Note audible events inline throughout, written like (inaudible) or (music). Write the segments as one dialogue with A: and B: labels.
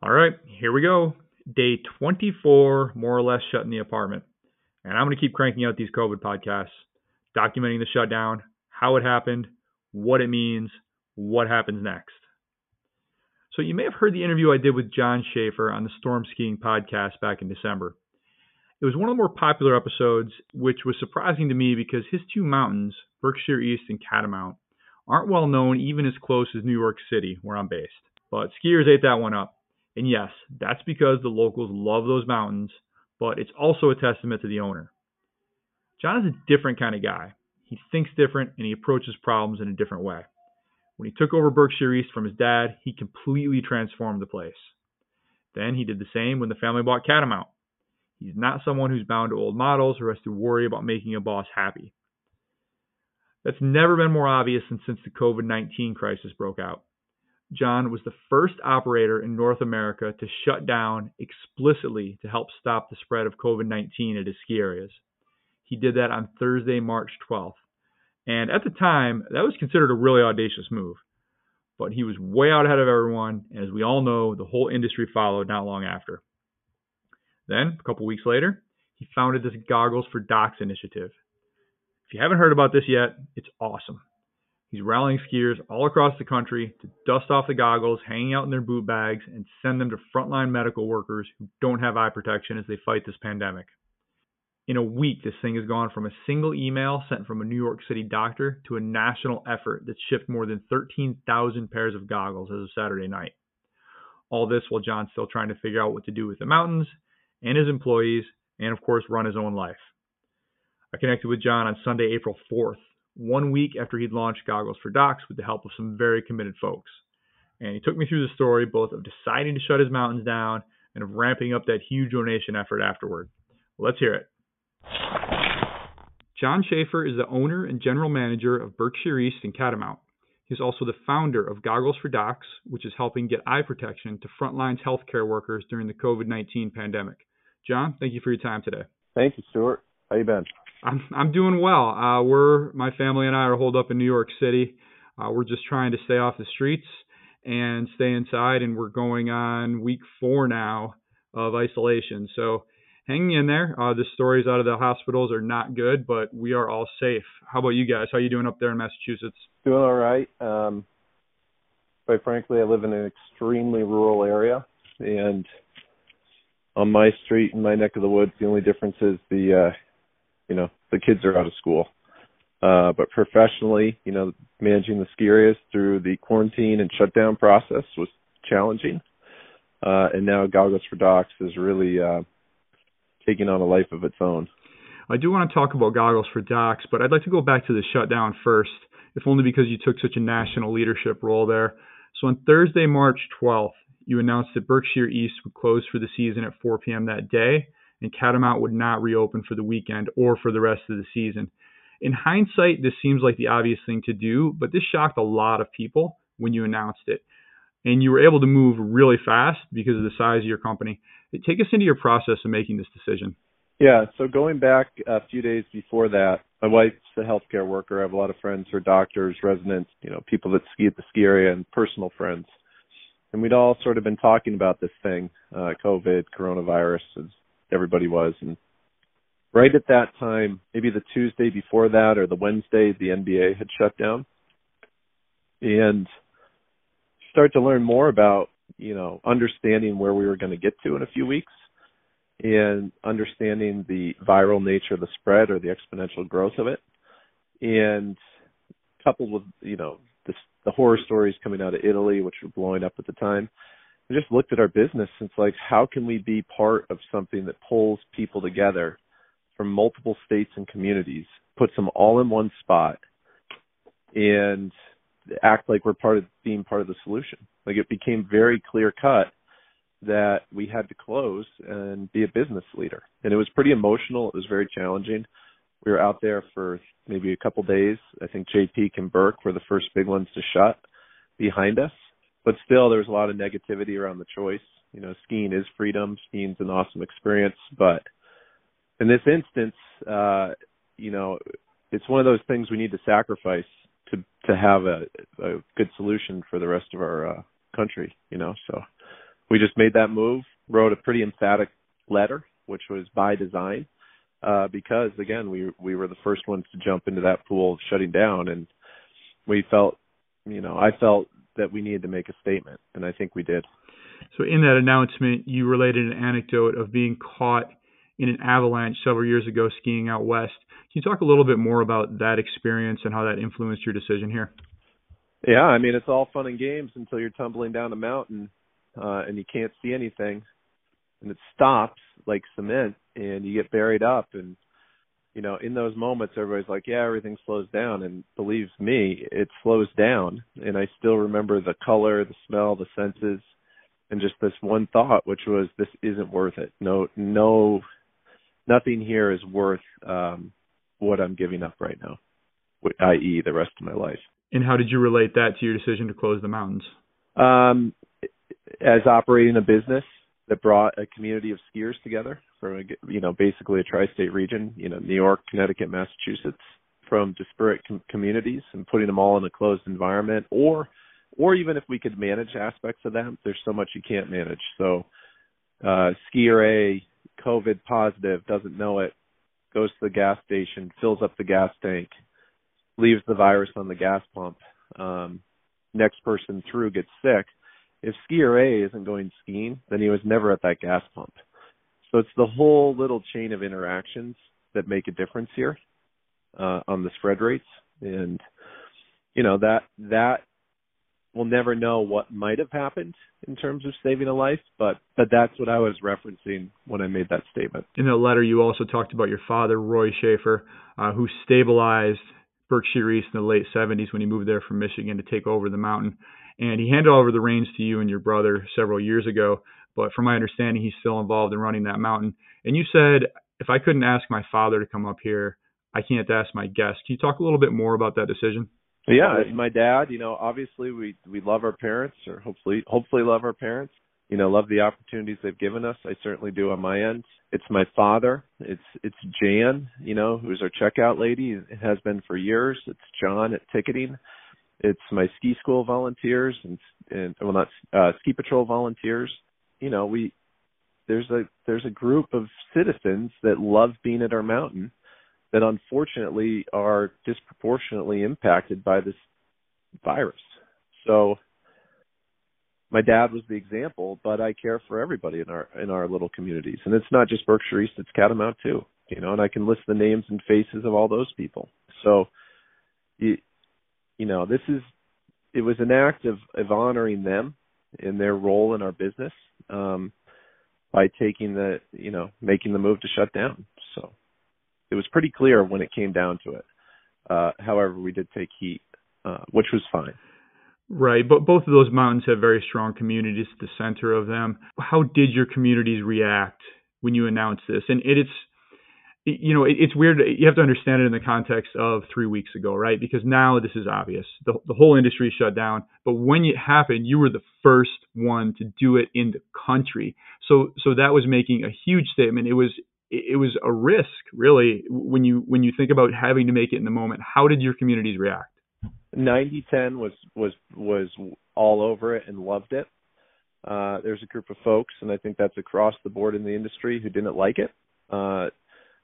A: All right, here we go. Day 24, more or less, shut in the apartment. And I'm going to keep cranking out these COVID podcasts, documenting the shutdown, how it happened, what it means, what happens next. So, you may have heard the interview I did with Jon Schaefer on the Storm Skiing podcast back in December. It was one of the more popular episodes, which was surprising to me because his two mountains, Berkshire East and Catamount, aren't well known even as close as New York City, where I'm based. But skiers ate that one up. And yes, that's because the locals love those mountains, but it's also a testament to the owner. Jon is a different kind of guy. He thinks different and he approaches problems in a different way. When he took over Berkshire East from his dad, he completely transformed the place. Then he did the same when the family bought Catamount. He's not someone who's bound to old models or has to worry about making a boss happy. That's never been more obvious than since the COVID 19 crisis broke out. Jon was the first operator in North America to shut down explicitly to help stop the spread of COVID 19 at his ski areas. He did that on Thursday, March 12th. And at the time, that was considered a really audacious move. But he was way out ahead of everyone, and as we all know, the whole industry followed not long after. Then, a couple weeks later, he founded this Goggles for Docs initiative. If you haven't heard about this yet, it's awesome. He's rallying skiers all across the country to dust off the goggles hanging out in their boot bags and send them to frontline medical workers who don't have eye protection as they fight this pandemic. In a week, this thing has gone from a single email sent from a New York City doctor to a national effort that shipped more than 13,000 pairs of goggles as of Saturday night. All this while Jon's still trying to figure out what to do with the mountains and his employees, and of course, run his own life. I connected with Jon on Sunday, April 4th, one week after he'd launched Goggles for Docs with the help of some very committed folks. And he took me through the story both of deciding to shut his mountains down and of ramping up that huge donation effort afterward. Let's hear it. Jon Schaefer is the owner and general manager of Berkshire East and Catamount. He's also the founder of Goggles for Docs, which is helping get eye protection to frontline healthcare workers during the COVID 19 pandemic. Jon, thank you for your time today.
B: Thank you, Stuart. How you been?
A: I'm I'm doing well. Uh, we're my family and I are holed up in New York City. Uh, we're just trying to stay off the streets and stay inside, and we're going on week four now of isolation. So hanging in there. Uh, the stories out of the hospitals are not good, but we are all safe. How about you guys? How you doing up there in Massachusetts?
B: Doing all right. Um, quite frankly, I live in an extremely rural area, and on my street in my neck of the woods, the only difference is the uh, you know the kids are out of school. Uh, but professionally, you know, managing the ski areas through the quarantine and shutdown process was challenging. Uh, and now Goggles for Docs is really uh, taking on a life of its own.
A: I do want to talk about Goggles for Docs, but I'd like to go back to the shutdown first, if only because you took such a national leadership role there. So on Thursday, March 12th, you announced that Berkshire East would close for the season at 4 p.m. that day, and Catamount would not reopen for the weekend or for the rest of the season. In hindsight, this seems like the obvious thing to do, but this shocked a lot of people when you announced it. And you were able to move really fast because of the size of your company. Take us into your process of making this decision.
B: Yeah, so going back a few days before that, my wife's a healthcare worker. I have a lot of friends who are doctors, residents, you know, people that ski at the ski area, and personal friends. And we'd all sort of been talking about this thing, uh, COVID, coronavirus, as everybody was. And right at that time, maybe the Tuesday before that or the Wednesday, the NBA had shut down. And start to learn more about, you know, understanding where we were going to get to in a few weeks and understanding the viral nature of the spread or the exponential growth of it. And coupled with, you know, this, the horror stories coming out of Italy, which were blowing up at the time, we just looked at our business and it's like, how can we be part of something that pulls people together from multiple states and communities, puts them all in one spot, and act like we're part of being part of the solution. Like it became very clear cut that we had to close and be a business leader. And it was pretty emotional. It was very challenging. We were out there for maybe a couple days. I think Peak and Burke were the first big ones to shut behind us but still there was a lot of negativity around the choice. You know, skiing is freedom, skiing's an awesome experience, but in this instance, uh, you know, it's one of those things we need to sacrifice to to have a, a good solution for the rest of our uh, country. You know, so we just made that move, wrote a pretty emphatic letter, which was by design, uh, because again, we we were the first ones to jump into that pool of shutting down, and we felt, you know, I felt that we needed to make a statement, and I think we did.
A: So in that announcement, you related an anecdote of being caught in an avalanche several years ago skiing out west. Can you talk a little bit more about that experience and how that influenced your decision here?
B: Yeah, I mean it's all fun and games until you're tumbling down a mountain uh, and you can't see anything, and it stops like cement, and you get buried up. And you know, in those moments, everybody's like, "Yeah, everything slows down," and believe me, it slows down. And I still remember the color, the smell, the senses, and just this one thought, which was, "This isn't worth it. No, no, nothing here is worth um, what I'm giving up right now, i.e., the rest of my life."
A: And how did you relate that to your decision to close the mountains?
B: Um, as operating a business that brought a community of skiers together from a, you know basically a tri-state region, you know New York, Connecticut, Massachusetts, from disparate com- communities and putting them all in a closed environment, or or even if we could manage aspects of that, there's so much you can't manage. So uh, skier A, COVID positive, doesn't know it, goes to the gas station, fills up the gas tank, leaves the virus on the gas pump. Um, next person through gets sick. If skier A isn't going skiing, then he was never at that gas pump. So it's the whole little chain of interactions that make a difference here uh, on the spread rates, and you know that that we'll never know what might have happened in terms of saving a life, but but that's what I was referencing when I made that statement.
A: In the letter, you also talked about your father, Roy Schaefer, uh, who stabilized Berkshire East in the late 70s when he moved there from Michigan to take over the mountain. And he handed over the reins to you and your brother several years ago. But from my understanding, he's still involved in running that mountain. And you said, if I couldn't ask my father to come up here, I can't ask my guest. Can you talk a little bit more about that decision?
B: Yeah, my dad, you know, obviously we we love our parents or hopefully hopefully love our parents. You know, love the opportunities they've given us. I certainly do on my end. It's my father. It's it's Jan, you know, who's our checkout lady. It has been for years. It's John at ticketing. It's my ski school volunteers and and well not uh ski patrol volunteers. You know, we there's a there's a group of citizens that love being at our mountain that unfortunately are disproportionately impacted by this virus. So my dad was the example, but I care for everybody in our in our little communities. And it's not just Berkshire East, it's Catamount too. You know, and I can list the names and faces of all those people. So you you know, this is it was an act of, of honoring them in their role in our business, um, by taking the you know, making the move to shut down. So it was pretty clear when it came down to it. Uh, however, we did take heat, uh, which was fine.
A: Right, but both of those mountains have very strong communities at the center of them. How did your communities react when you announced this? And it, it's you know, it's weird. You have to understand it in the context of three weeks ago, right? Because now this is obvious. The, the whole industry is shut down. But when it happened, you were the first one to do it in the country. So, so that was making a huge statement. It was it was a risk really when you when you think about having to make it in the moment how did your communities react
B: 9010 was was was all over it and loved it uh there's a group of folks and i think that's across the board in the industry who didn't like it uh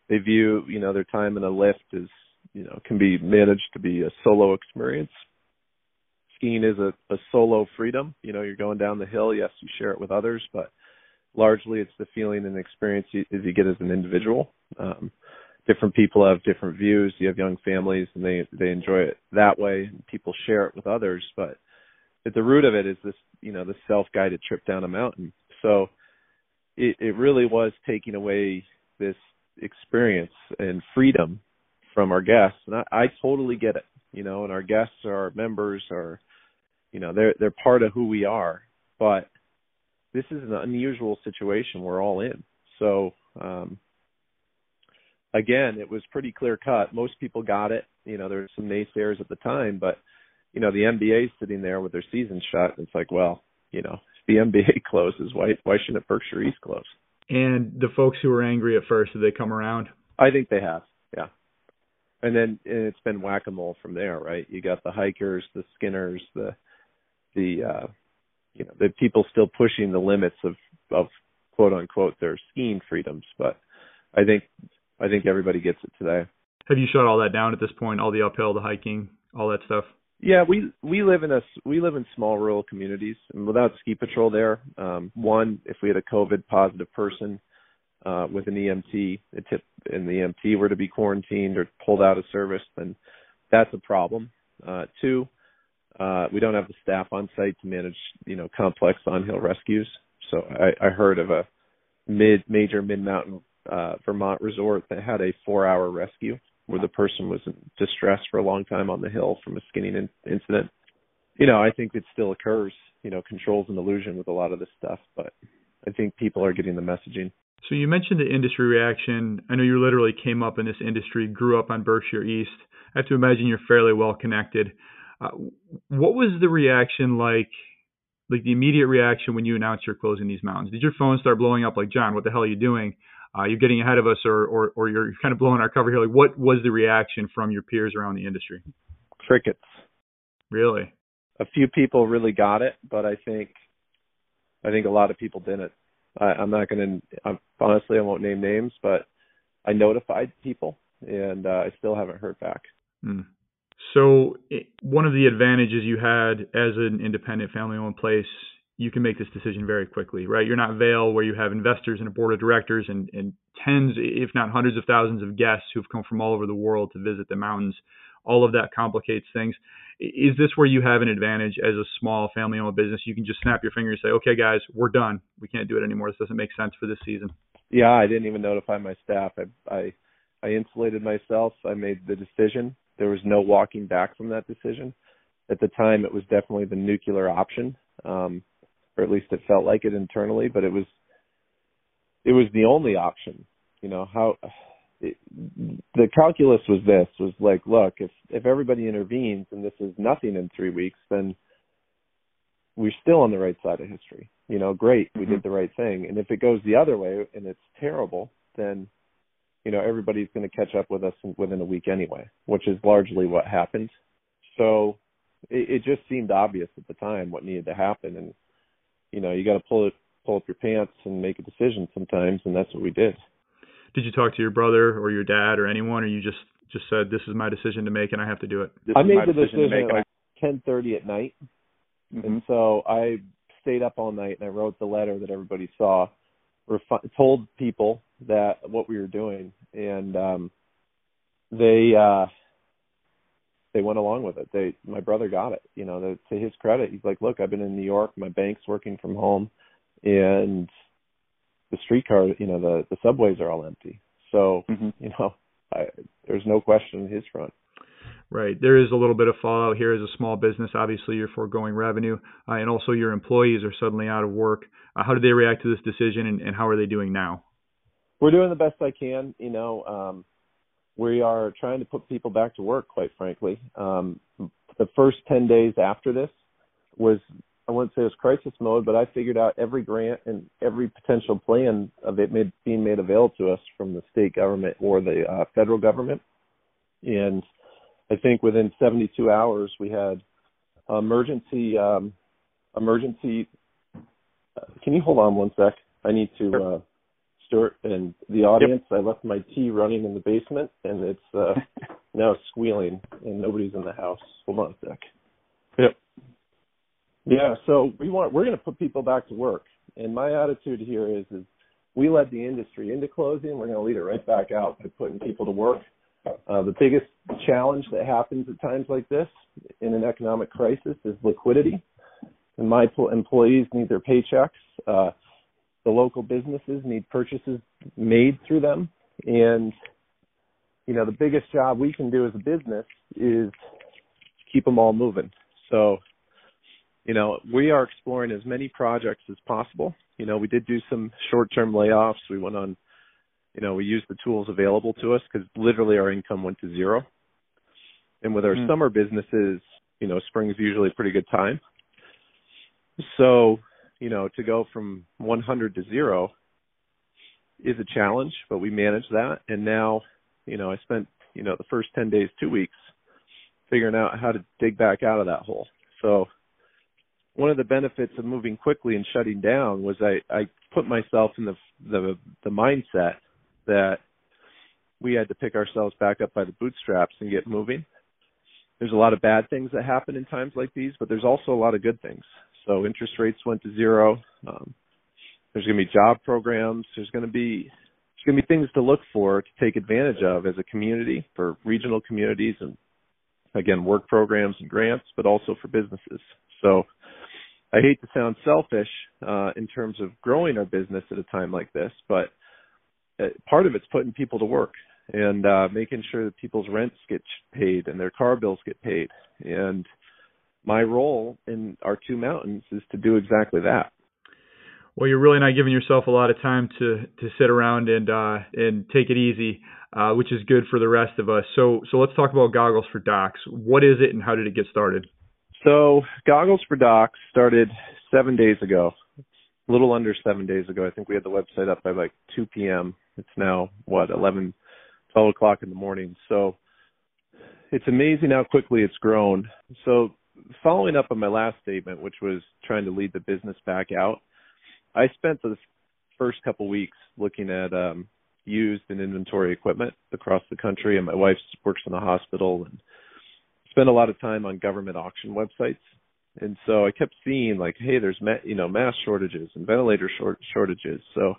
B: they view you know their time in a lift as you know can be managed to be a solo experience skiing is a, a solo freedom you know you're going down the hill yes you share it with others but largely it's the feeling and experience you, as you get as an individual. Um, different people have different views. You have young families, and they they enjoy it that way. People share it with others, but at the root of it is this, you know, the self-guided trip down a mountain. So it, it really was taking away this experience and freedom from our guests, and I, I totally get it. You know, and our guests are our members, are you know, they're they're part of who we are, but this is an unusual situation we're all in. So um, again, it was pretty clear cut. Most people got it. You know, there were some naysayers at the time, but you know, the NBA sitting there with their season shut. It's like, well, you know, if the NBA (laughs) closes, why why shouldn't Berkshire East close?
A: And the folks who were angry at first, did they come around?
B: I think they have. Yeah. And then and it's been whack a mole from there, right? You got the hikers, the skinners, the the uh you know, the people still pushing the limits of of quote unquote their skiing freedoms. But I think I think everybody gets it today.
A: Have you shut all that down at this point? All the uphill, the hiking, all that stuff.
B: Yeah, we we live in a we live in small rural communities, and without ski patrol there, um, one if we had a COVID positive person uh, with an EMT, tip, and the EMT were to be quarantined or pulled out of service, then that's a problem. Uh, two, uh, we don't have the staff on site to manage you know complex on hill rescues. So I, I heard of a mid major mid mountain uh, Vermont resort that had a four hour rescue where the person was in distress for a long time on the hill from a skinning in- incident. You know, I think it still occurs. You know, control's an illusion with a lot of this stuff, but I think people are getting the messaging.
A: So you mentioned the industry reaction. I know you literally came up in this industry, grew up on Berkshire East. I have to imagine you're fairly well connected. Uh, what was the reaction like? Like the immediate reaction when you announced you're closing these mountains? Did your phone start blowing up like Jon? What the hell are you doing? Uh, you're getting ahead of us or, or, or you're kind of blowing our cover here. Like, what was the reaction from your peers around the industry?
B: Crickets.
A: Really?
B: A few people really got it, but I think, I think a lot of people didn't. I, I'm not going to, honestly, I won't name names, but I notified people and uh, I still haven't heard back.
A: Mm. So, it, one of the advantages you had as an independent family owned place you can make this decision very quickly, right? You're not Vail where you have investors and a board of directors and, and tens, if not hundreds of thousands of guests who've come from all over the world to visit the mountains. All of that complicates things. Is this where you have an advantage as a small family owned business? You can just snap your finger and say, okay, guys, we're done. We can't do it anymore. This doesn't make sense for this season.
B: Yeah, I didn't even notify my staff. I, I, I insulated myself. I made the decision. There was no walking back from that decision. At the time, it was definitely the nuclear option. Um, or at least it felt like it internally. But it was it was the only option. You know how it, the calculus was this was like, look, if if everybody intervenes and this is nothing in three weeks, then we're still on the right side of history. You know, great, we did mm-hmm. the right thing. And if it goes the other way and it's terrible, then you know everybody's going to catch up with us within a week anyway, which is largely what happened. So it, it just seemed obvious at the time what needed to happen, and you know, you got to pull it, pull up your pants and make a decision sometimes, and that's what we did.
A: Did you talk to your brother or your dad or anyone, or you just just said this is my decision to make and I have to do it?
B: This I made the decision, decision at like ten thirty at night, mm-hmm. and so I stayed up all night and I wrote the letter that everybody saw, refi- told people that what we were doing, and um, they. uh they went along with it. They my brother got it. You know, the, to his credit, he's like, "Look, I've been in New York. My bank's working from home, and the streetcar, you know, the the subways are all empty. So, mm-hmm. you know, I, there's no question in his front."
A: Right. There is a little bit of fallout here as a small business. Obviously, you're foregoing revenue, uh, and also your employees are suddenly out of work. Uh, how do they react to this decision, and, and how are they doing now?
B: We're doing the best I can. You know, um, we are trying to put people back to work, quite frankly. Um, the first 10 days after this was, I wouldn't say it was crisis mode, but I figured out every grant and every potential plan of it made, being made available to us from the state government or the uh, federal government. And I think within 72 hours, we had emergency, um, emergency. Uh, can you hold on one sec? I need to, uh, Stuart and the audience. Yep. I left my tea running in the basement, and it's uh, (laughs) now squealing, and nobody's in the house. Hold on a sec.
A: Yep.
B: Yeah. So we want we're going to put people back to work, and my attitude here is is we led the industry into closing. We're going to lead it right back out by putting people to work. Uh, the biggest challenge that happens at times like this in an economic crisis is liquidity. And my employees need their paychecks. Uh, the local businesses need purchases made through them. And you know the biggest job we can do as a business is keep them all moving. So you know we are exploring as many projects as possible. You know we did do some short term layoffs. We went on you know we used the tools available to us because literally our income went to zero. And with our mm. summer businesses you know spring is usually a pretty good time. So you know, to go from 100 to zero is a challenge, but we managed that. And now, you know, I spent, you know, the first 10 days, two weeks figuring out how to dig back out of that hole. So, one of the benefits of moving quickly and shutting down was I, I put myself in the, the the mindset that we had to pick ourselves back up by the bootstraps and get moving. There's a lot of bad things that happen in times like these, but there's also a lot of good things. So interest rates went to zero. Um, there's going to be job programs. There's going to be there's going to be things to look for to take advantage of as a community for regional communities and again work programs and grants, but also for businesses. So I hate to sound selfish uh, in terms of growing our business at a time like this, but uh, part of it's putting people to work and uh, making sure that people's rents get paid and their car bills get paid. And my role in our two mountains is to do exactly that.
A: Well, you're really not giving yourself a lot of time to to sit around and uh, and take it easy, uh, which is good for the rest of us. So so let's talk about goggles for docs. What is it and how did it get started?
B: So, Goggles for Docs started seven days ago, a little under seven days ago. I think we had the website up by like 2 p.m. It's now, what, 11, 12 o'clock in the morning. So, it's amazing how quickly it's grown. So, following up on my last statement, which was trying to lead the business back out, I spent the first couple weeks looking at um, used and inventory equipment across the country, and my wife works in a hospital and spent a lot of time on government auction websites, and so I kept seeing like, hey, there's ma- you know mass shortages and ventilator short- shortages. So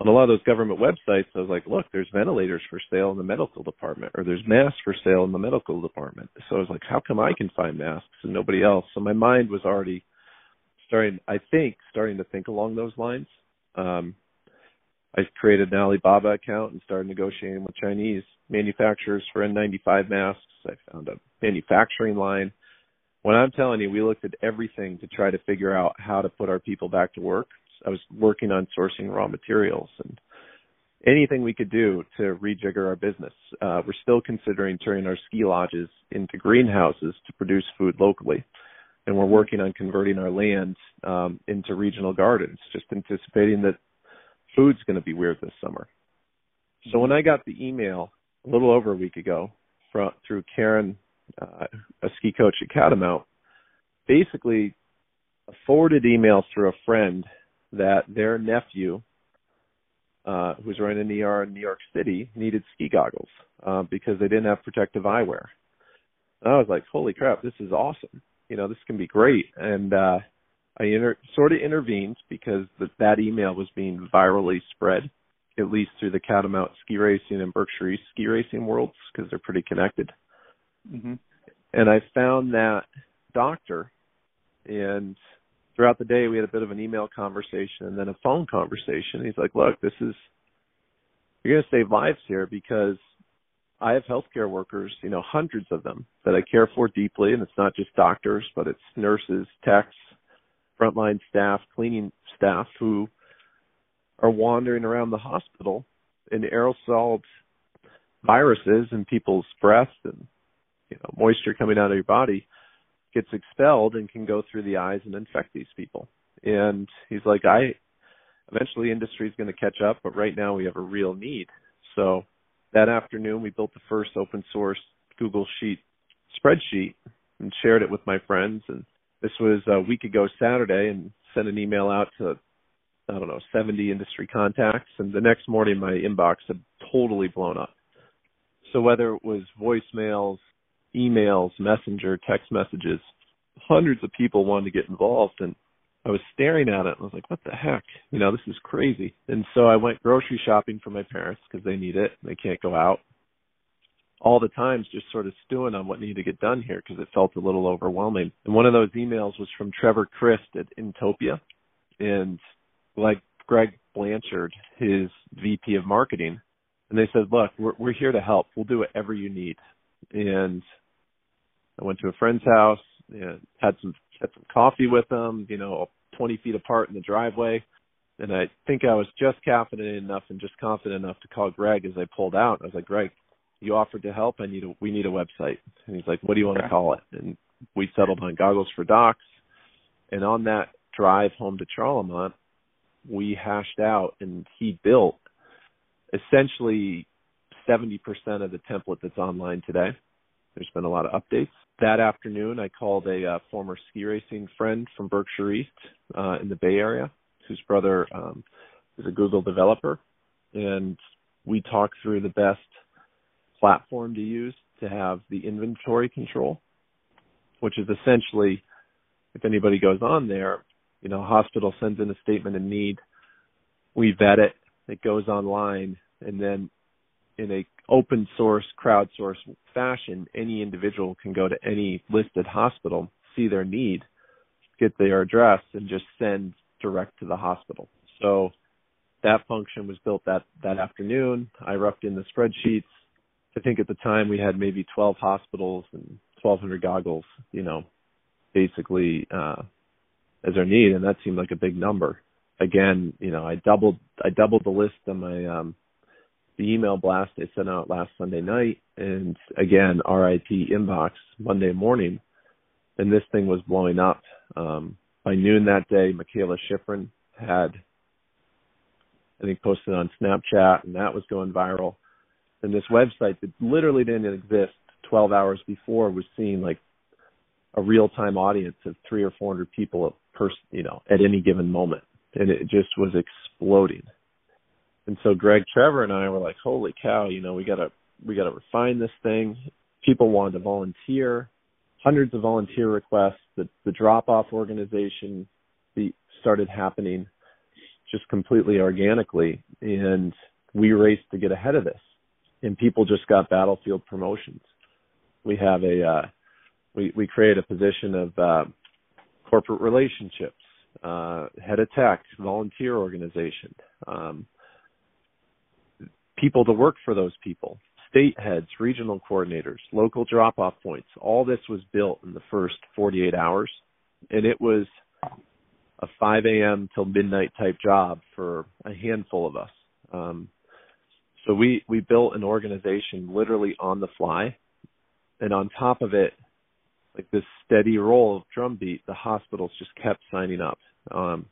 B: on a lot of those government websites, I was like, look, there's ventilators for sale in the medical department, or there's masks for sale in the medical department. So I was like, how come I can find masks and nobody else? So my mind was already starting, I think, starting to think along those lines. Um, I created an Alibaba account and started negotiating with Chinese manufacturers for N95 masks. I found a manufacturing line. When I'm telling you, we looked at everything to try to figure out how to put our people back to work. I was working on sourcing raw materials and anything we could do to rejigger our business. Uh, we're still considering turning our ski lodges into greenhouses to produce food locally. And we're working on converting our land um, into regional gardens, just anticipating that food's going to be weird this summer. So when I got the email a little over a week ago from through Karen, uh, a ski coach at Catamount, basically a forwarded email through a friend that their nephew, uh, who's running an ER in New York City, needed ski goggles uh, because they didn't have protective eyewear. And I was like, "Holy crap, this is awesome! You know, this can be great." And uh, I inter- sort of intervened because the, that email was being virally spread, at least through the Catamount ski racing and Berkshire East ski racing worlds because they're pretty connected. Mm-hmm. And I found that doctor, and throughout the day we had a bit of an email conversation and then a phone conversation. He's like, "Look, this is you're going to save lives here because I have healthcare workers, you know, hundreds of them that I care for deeply, and it's not just doctors, but it's nurses, techs, frontline staff, cleaning staff who are wandering around the hospital and aerosoled viruses in people's breath and you know moisture coming out of your body gets expelled and can go through the eyes and infect these people. And he's like, I eventually industry is going to catch up, but right now we have a real need. So that afternoon we built the first open source Google Sheet spreadsheet and shared it with my friends and this was a week ago Saturday and sent an email out to I don't know 70 industry contacts and the next morning my inbox had totally blown up. So whether it was voicemails, emails, messenger, text messages, hundreds of people wanted to get involved and I was staring at it and I was like, what the heck? You know, this is crazy. And so I went grocery shopping for my parents because they need it. They can't go out all the times just sort of stewing on what needed to get done here because it felt a little overwhelming. And one of those emails was from Trevor Christ at Intopia and like Greg Blanchard, his VP of marketing. And they said, look, we're, we're here to help. We'll do whatever you need. And I went to a friend's house and had some, had some coffee with them, you know, 20 feet apart in the driveway. And I think I was just confident enough and just confident enough to call Greg as I pulled out. I was like, Greg, you offered to help. I need a we need a website. And he's like, what do you want to call it? And we settled on Goggles for Docs. And on that drive home to Charlemont, we hashed out and he built essentially 70% of the template that's online today. There's been a lot of updates. that afternoon, I called a uh, former ski racing friend from Berkshire East uh, in the Bay Area, whose brother um, is a Google developer, and we talked through the best platform to use to have the inventory control, which is essentially, if anybody goes on there, you know, hospital sends in a statement of need, we vet it, it goes online, and then in a open source, crowdsourced fashion, any individual can go to any listed hospital, see their need, get their address, and just send direct to the hospital. So that function was built that that afternoon. I roughed in the spreadsheets. I think at the time we had maybe 12 hospitals and 1,200 goggles, you know, basically uh, as our need, and that seemed like a big number. Again, you know, I doubled I doubled the list on my um, the email blast they sent out last Sunday night, and again, RIP inbox Monday morning, and this thing was blowing up. Um, by noon that day, Mikaela Shiffrin had, I think, posted on Snapchat, and that was going viral. And this website that literally didn't exist 12 hours before was seeing like a real-time audience of three or 400 people per, you know, at any given moment, and it just was exploding. And so Greg Trevor and I were like, holy cow, you know, we gotta we gotta refine this thing. People wanted to volunteer, hundreds of volunteer requests. The the drop off organization started happening just completely organically, and we raced to get ahead of this. And people just got battlefield promotions. We have a uh, we we create a position of uh, corporate relationships, uh, head of tech, volunteer organization. Um, people to work for those people, state heads, regional coordinators, local drop off points. All this was built in the first 48 hours. And it was a 5 a.m. till midnight type job for a handful of us. Um, so we, we built an organization literally on the fly. And on top of it, like this steady roll of drumbeat, the hospitals just kept signing up. Um,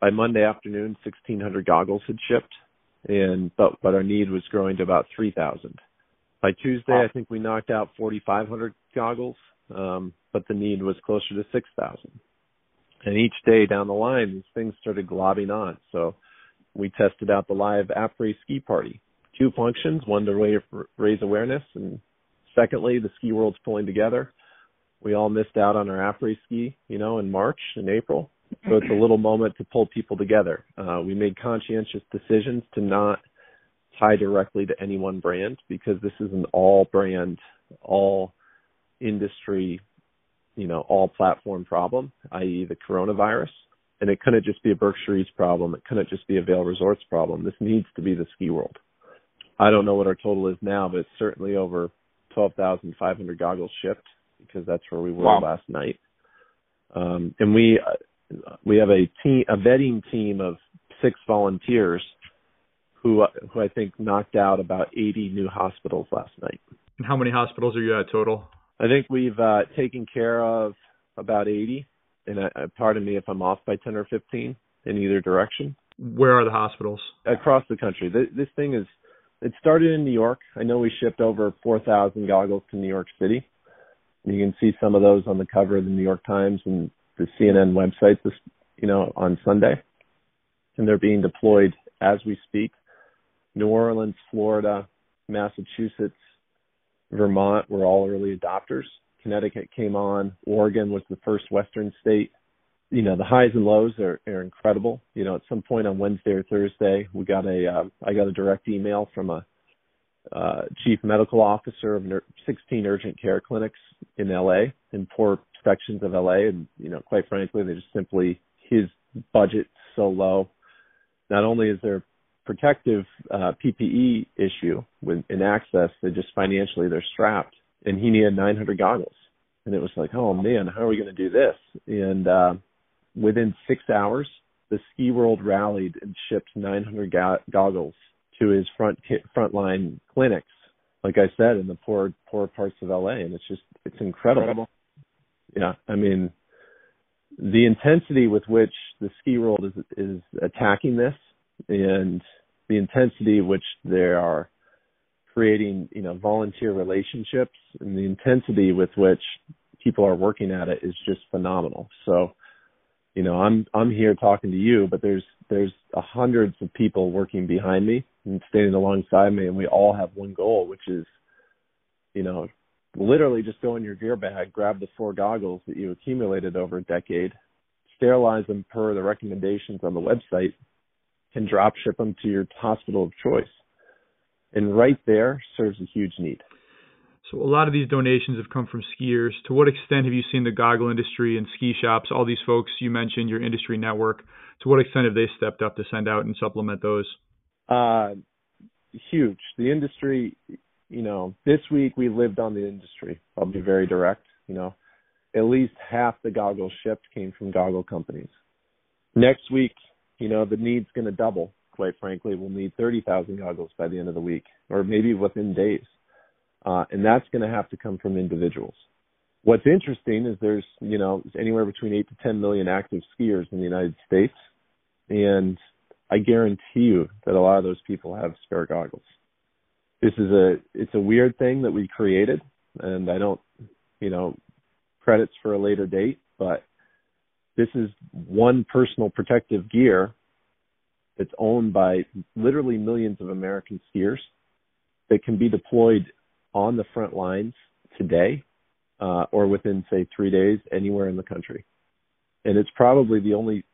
B: by Monday afternoon, 1,600 goggles had shipped and but but our need was growing to about 3,000. By Tuesday. I think we knocked out 4,500 goggles, um, but the need was closer to 6,000. And each day down the line, these things started globbing on. So we tested out the live après ski party. Two functions: one to raise awareness, and secondly, the ski world's pulling together. We all missed out on our après ski, you know, in March and April, so it's a little moment to pull people together. Uh, we made conscientious decisions to not tie directly to any one brand because this is an all brand, all industry, you know, all platform problem, i.e. the coronavirus. And it couldn't just be a Berkshire East problem. It couldn't just be a Vail Resorts problem. This needs to be the ski world. I don't know what our total is now, but it's certainly over 12,500 goggles shipped because that's where we were wow. last night. Um, and we, we have a team, a vetting team of six volunteers who who I think knocked out about 80 new hospitals last night.
A: And how many hospitals are you at total?
B: I think we've uh, taken care of about 80, and uh, pardon me if I'm off by 10 or 15 in either direction.
A: Where are the hospitals?
B: Across the country. This, this thing is. It started in New York. I know we shipped over 4,000 goggles to New York City. You can see some of those on the cover of the New York Times and the CNN website this, you know, on Sunday, and they're being deployed as we speak. New Orleans, Florida, Massachusetts, Vermont were all early adopters. Connecticut came on. Oregon was the first Western state. You know, the highs and lows are, are incredible. You know, at some point on Wednesday or Thursday, we got a, uh, I got a direct email from a uh, chief medical officer of 16 urgent care clinics in LA in poor sections of LA, and you know, quite frankly, they just simply his budget so low. Not only is there protective uh, PPE issue with in access, they just financially they're strapped, and he needed 900 goggles, and it was like, oh man, how are we going to do this? And uh, within six hours, the ski world rallied and shipped 900 go- goggles to his front frontline clinics. Like I said, in the poor poor parts of LA, and it's just it's incredible. incredible yeah, I mean, the intensity with which the ski world is is attacking this, and the intensity which they are creating, you know, volunteer relationships and the intensity with which people are working at it is just phenomenal. So, you know, I'm I'm here talking to you, but there's there's hundreds of people working behind me and standing alongside me, and we all have one goal, which is, you know, literally just go in your gear bag, grab the four goggles that you accumulated over a decade, sterilize them per the recommendations on the website, and drop ship them to your hospital of choice. And right there serves a huge need.
A: So a lot of these donations have come from skiers. To what extent have you seen the goggle industry and ski shops, all these folks you mentioned, your industry network, to what extent have they stepped up to send out and supplement those?
B: Uh, huge. The industry, you know, this week we lived on the industry. I'll be very direct. You know, at least half the goggles shipped came from goggle companies. Next week, you know, the need's going to double. Quite frankly, we'll need 30,000 goggles by the end of the week, or maybe within days. Uh, and that's going to have to come from individuals. What's interesting is there's, you know, anywhere between 8 to 10 million active skiers in the United States. And I guarantee you that a lot of those people have spare goggles. This is a, it's a weird thing that we created and I don't, you know, credits for a later date, but this is one personal protective gear that's owned by literally millions of American skiers that can be deployed on the front lines today uh, or within, say, three days anywhere in the country. And it's probably the only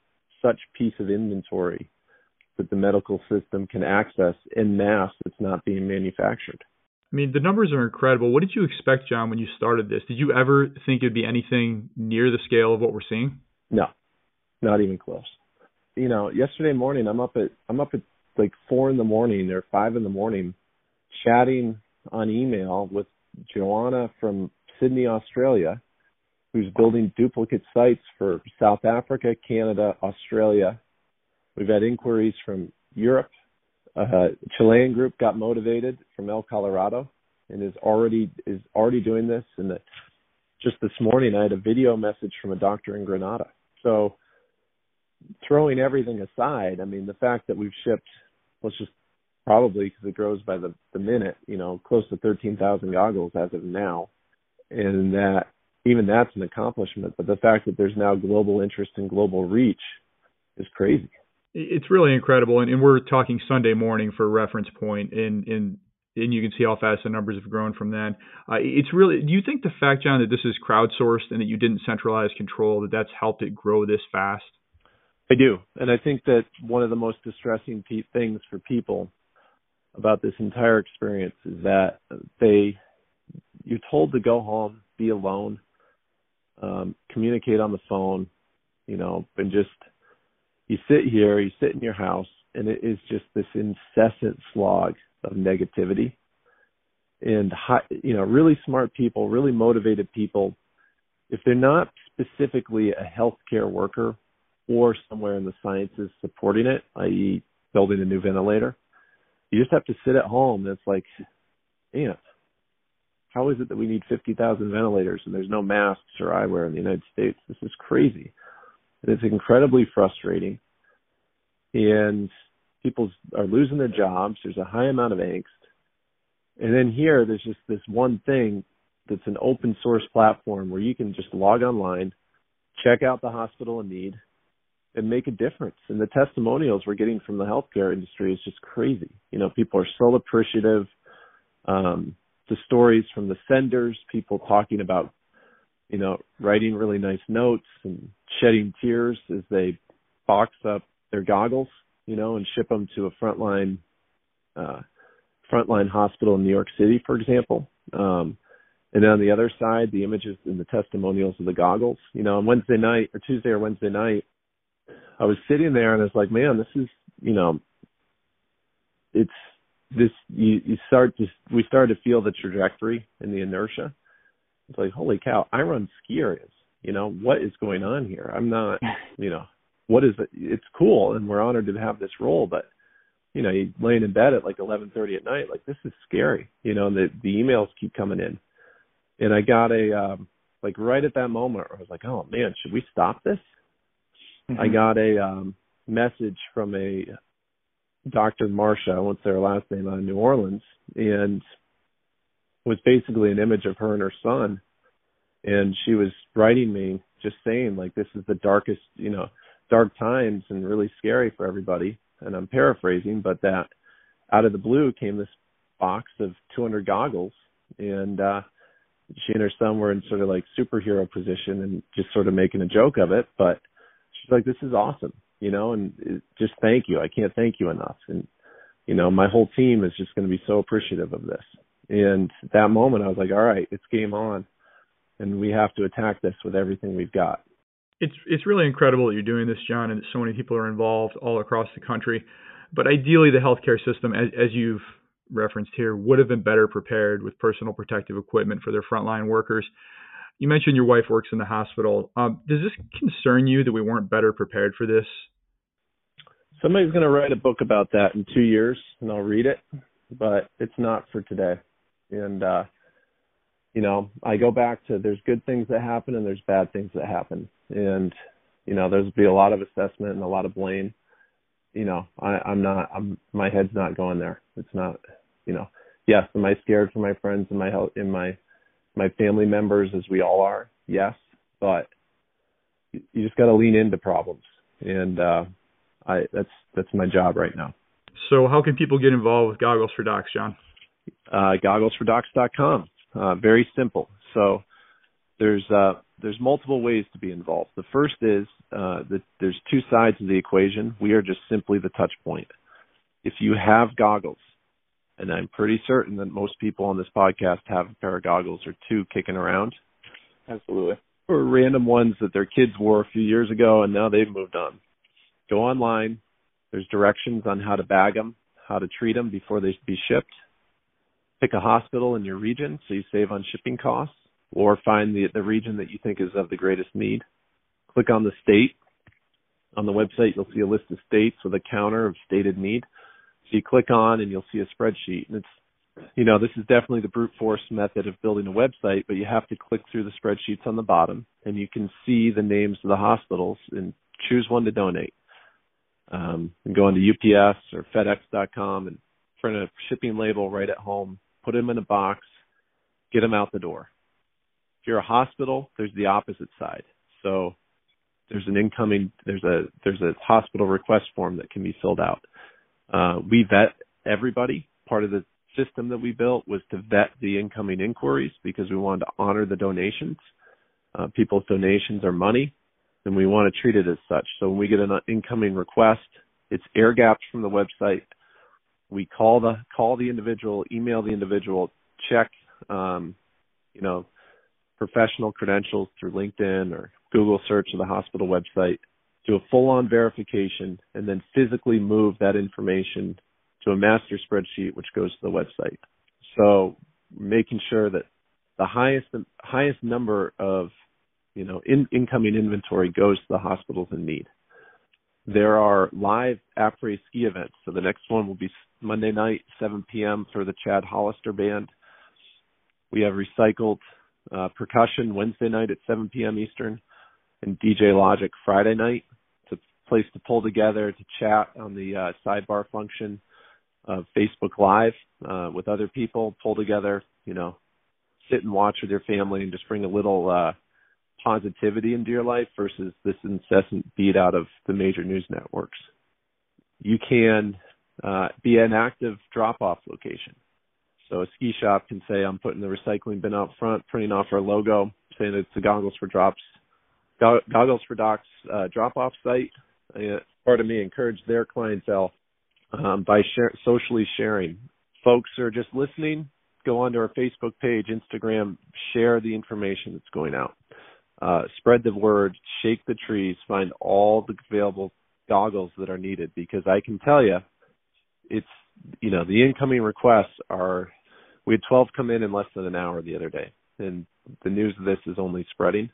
B: such piece of inventory that the medical system can access in mass that's not being manufactured.
A: I mean, the numbers are incredible. What did you expect, Jon, when you started this? Did you ever think it'd be anything near the scale of what we're seeing?
B: No, not even close. You know, yesterday morning I'm up at I'm up at like four in the morning or five in the morning, chatting on email with Joanna from Sydney, Australia, who's building duplicate sites for South Africa, Canada, Australia. We've had inquiries from Europe, a Chilean group got motivated from El Colorado and is already is already doing this. And just this morning, I had a video message from a doctor in Granada. So, throwing everything aside, I mean, the fact that we've shipped, let's just probably because it grows by the the minute, you know, close to 13,000 goggles as of now, and that even that's an accomplishment. But the fact that there's now global interest and global reach is crazy
A: it's really incredible. And, and, we're talking Sunday morning for a reference point, and and and you can see how fast the numbers have grown from then. Uh, it's really. Do you think the fact, Jon, that this is crowdsourced and that you didn't centralize control, that that's helped it grow this fast?
B: I do, and I think that one of the most distressing things for people about this entire experience is that they you're told to go home, be alone, um, communicate on the phone, you know, and just you sit here, you sit in your house, and it is just this incessant slog of negativity. And high, you know, really smart people, really motivated people, if they're not specifically a healthcare worker or somewhere in the sciences supporting it, i.e., building a new ventilator, you just have to sit at home. And it's like, man, how is it that we need 50,000 ventilators and there's no masks or eyewear in the United States? This is crazy. It's incredibly frustrating. And people are losing their jobs. There's a high amount of angst. And then here, there's just this one thing that's an open source platform where you can just log online, check out the hospital in need, and make a difference. And the testimonials we're getting from the healthcare industry is just crazy. You know, people are so appreciative. Um, the stories from the senders, people talking about you know, writing really nice notes and shedding tears as they box up their goggles, you know, and ship them to a frontline uh, frontline hospital in New York City, for example. Um, and then on the other side, the images and the testimonials of the goggles. You know, on Wednesday night or Tuesday or Wednesday night, I was sitting there and I was like, man, this is, you know, it's this. You, you start to we started to feel the trajectory and the inertia it's like, holy cow, I run ski areas. You know, what is going on here? I'm not, (laughs) you know, what is it? It's cool and we're honored to have this role, but you know, you laying in bed at like 11:30 at night, like this is scary. You know, and the the emails keep coming in. And I got a um like right at that moment I was like, "Oh man, should we stop this?" Mm-hmm. I got a um message from a Dr. Marsha, I won't say her last name, out of New Orleans, and was basically an image of her and her son. And she was writing me just saying like this is the darkest, you know, dark times and really scary for everybody. And I'm paraphrasing, but that out of the blue came this box of 200 goggles. And uh she and her son were in sort of like superhero position and just sort of making a joke of it. But she's like this is awesome you know and it, just thank you. I can't thank you enough. And you know my whole team is just going to be so appreciative of this and that moment i was like all right it's game on and we have to attack this with everything we've got
A: it's it's really incredible that you're doing this Jon and that so many people are involved all across the country but ideally the healthcare system as, as you've referenced here would have been better prepared with personal protective equipment for their frontline workers. You mentioned your wife works in the hospital. Um, does this concern you that we weren't better prepared for this?
B: Somebody's going to write a book about that in two years, and I'll read it, but it's not for today. And, uh, you know, I go back to there's good things that happen and there's bad things that happen. And, you know, there's be a lot of assessment and a lot of blame you know, I, I'm not, I'm, my head's not going there. It's not, you know, yes, am I scared for my friends and my health, in my, my family members as we all are? Yes, but you just got to lean into problems. And, uh, I, that's, that's my job right now.
A: So how can people get involved with Goggles for Docs, Jon?
B: Uh, gogglesfordocs.com. Uh, very simple. So there's, uh, there's multiple ways to be involved. The first is uh, that there's two sides of the equation. We are just simply the touch point. If you have goggles, and I'm pretty certain that most people on this podcast have a pair of goggles or two kicking around.
A: Absolutely.
B: Or random ones that their kids wore a few years ago and now they've moved on. Go online. There's directions on how to bag them, how to treat them before they be shipped. Pick a hospital in your region so you save on shipping costs or find the, the region that you think is of the greatest need. Click on the state. On the website, you'll see a list of states with a counter of stated need. So you click on and you'll see a spreadsheet. And it's, you know, this is definitely the brute force method of building a website, but you have to click through the spreadsheets on the bottom and you can see the names of the hospitals and choose one to donate. Um, and go into UPS or FedEx.com and print a shipping label right at home, put them in a box, get them out the door. If you're a hospital, there's the opposite side. So there's an incoming there's a there's a hospital request form that can be filled out. Uh, we vet everybody. Part of the system that we built was to vet the incoming inquiries because we wanted to honor the donations. Uh, people's donations are money, and we want to treat it as such. So when we get an incoming request, it's air gapped from the website. We call the call the individual, email the individual, check, um, you know, professional credentials through LinkedIn or Google search of the hospital website, do a full on verification, and then physically move that information to a master spreadsheet which goes to the website. So making sure that the highest the highest number of you know in, incoming inventory goes to the hospitals in need. There are live après ski events. So the next one will be Monday night, 7 p.m. for the Chad Hollister Band. We have recycled uh, percussion Wednesday night at 7 p.m. Eastern, and DJ Logic Friday night. It's a place to pull together to chat on the uh, sidebar function of Facebook Live uh, with other people, pull together, you know, sit and watch with your family and just bring a little uh, positivity into your life versus this incessant beat out of the major news networks. You can uh, be an active drop off location. So a ski shop can say, I'm putting the recycling bin out front, printing off our logo, saying it's the Goggles for Drops, Goggles for Docs uh, drop off site. Uh, part of me encourage their clientele um, by share, socially sharing. Folks are just listening. Go onto our Facebook page, Instagram, share the information that's going out. Uh, spread the word, shake the trees, find all the available goggles that are needed because I can tell you, it's you know, the incoming requests are we had 12 come in in less than an hour the other day, and the news of this is only spreading.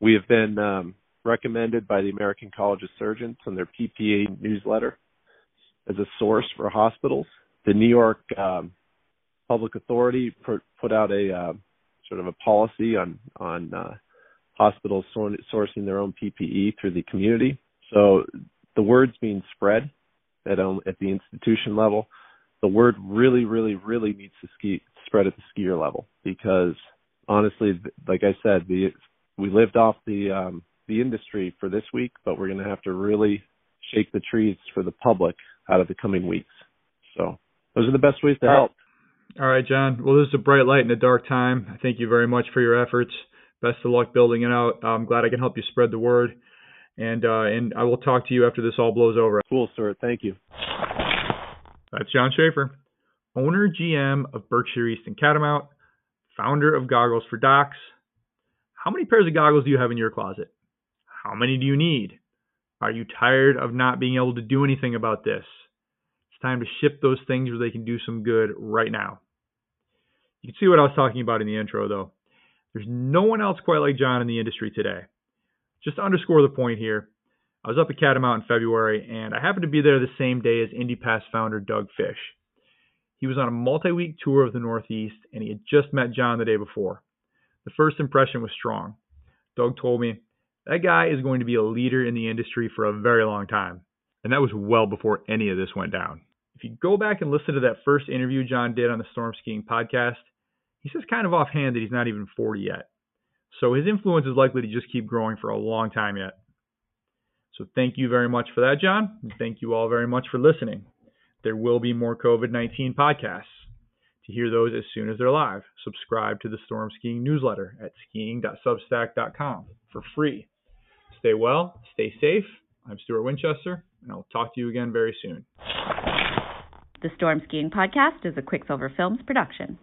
B: We have been um, recommended by the American College of Surgeons and their PPE newsletter as a source for hospitals. The New York um, Public Authority put, put out a uh, sort of a policy on on uh, hospitals sourcing their own PPE through the community. So the word's being spread at at the institution level. The word really, really, really needs to ski spread at the skier level because honestly, like I said, the we lived off the um, the industry for this week, but we're going to have to really shake the trees for the public out of the coming weeks. So those are the best ways to help.
A: All right, Jon. Well, this is a bright light in a dark time. I thank you very much for your efforts. Best of luck building it out. I'm glad I can help you spread the word. And uh, and I will talk to you after this all blows over.
B: Cool, sir. Thank you.
A: That's Jon Schaefer, owner GM of Berkshire East and Catamount, founder of Goggles for Docs. How many pairs of goggles do you have in your closet? How many do you need? Are you tired of not being able to do anything about this? It's time to ship those things where they can do some good right now. You can see what I was talking about in the intro, though. There's no one else quite like Jon in the industry today. Just to underscore the point here, I was up at Catamount in February, and I happened to be there the same day as IndyPass founder Doug Fish. He was on a multi week tour of the Northeast, and he had just met Jon the day before. The first impression was strong. Doug told me, that guy is going to be a leader in the industry for a very long time. And that was well before any of this went down. If you go back and listen to that first interview Jon did on the Storm Skiing podcast, he says kind of offhand that he's not even 40 yet. So his influence is likely to just keep growing for a long time yet. So thank you very much for that, Jon. And thank you all very much for listening. There will be more COVID 19 podcasts. To hear those as soon as they're live, subscribe to the Storm Skiing newsletter at skiing.substack.com for free. Stay well, stay safe. I'm Stuart Winchester, and I'll talk to you again very soon.
C: The Storm Skiing Podcast is a Quicksilver Films production.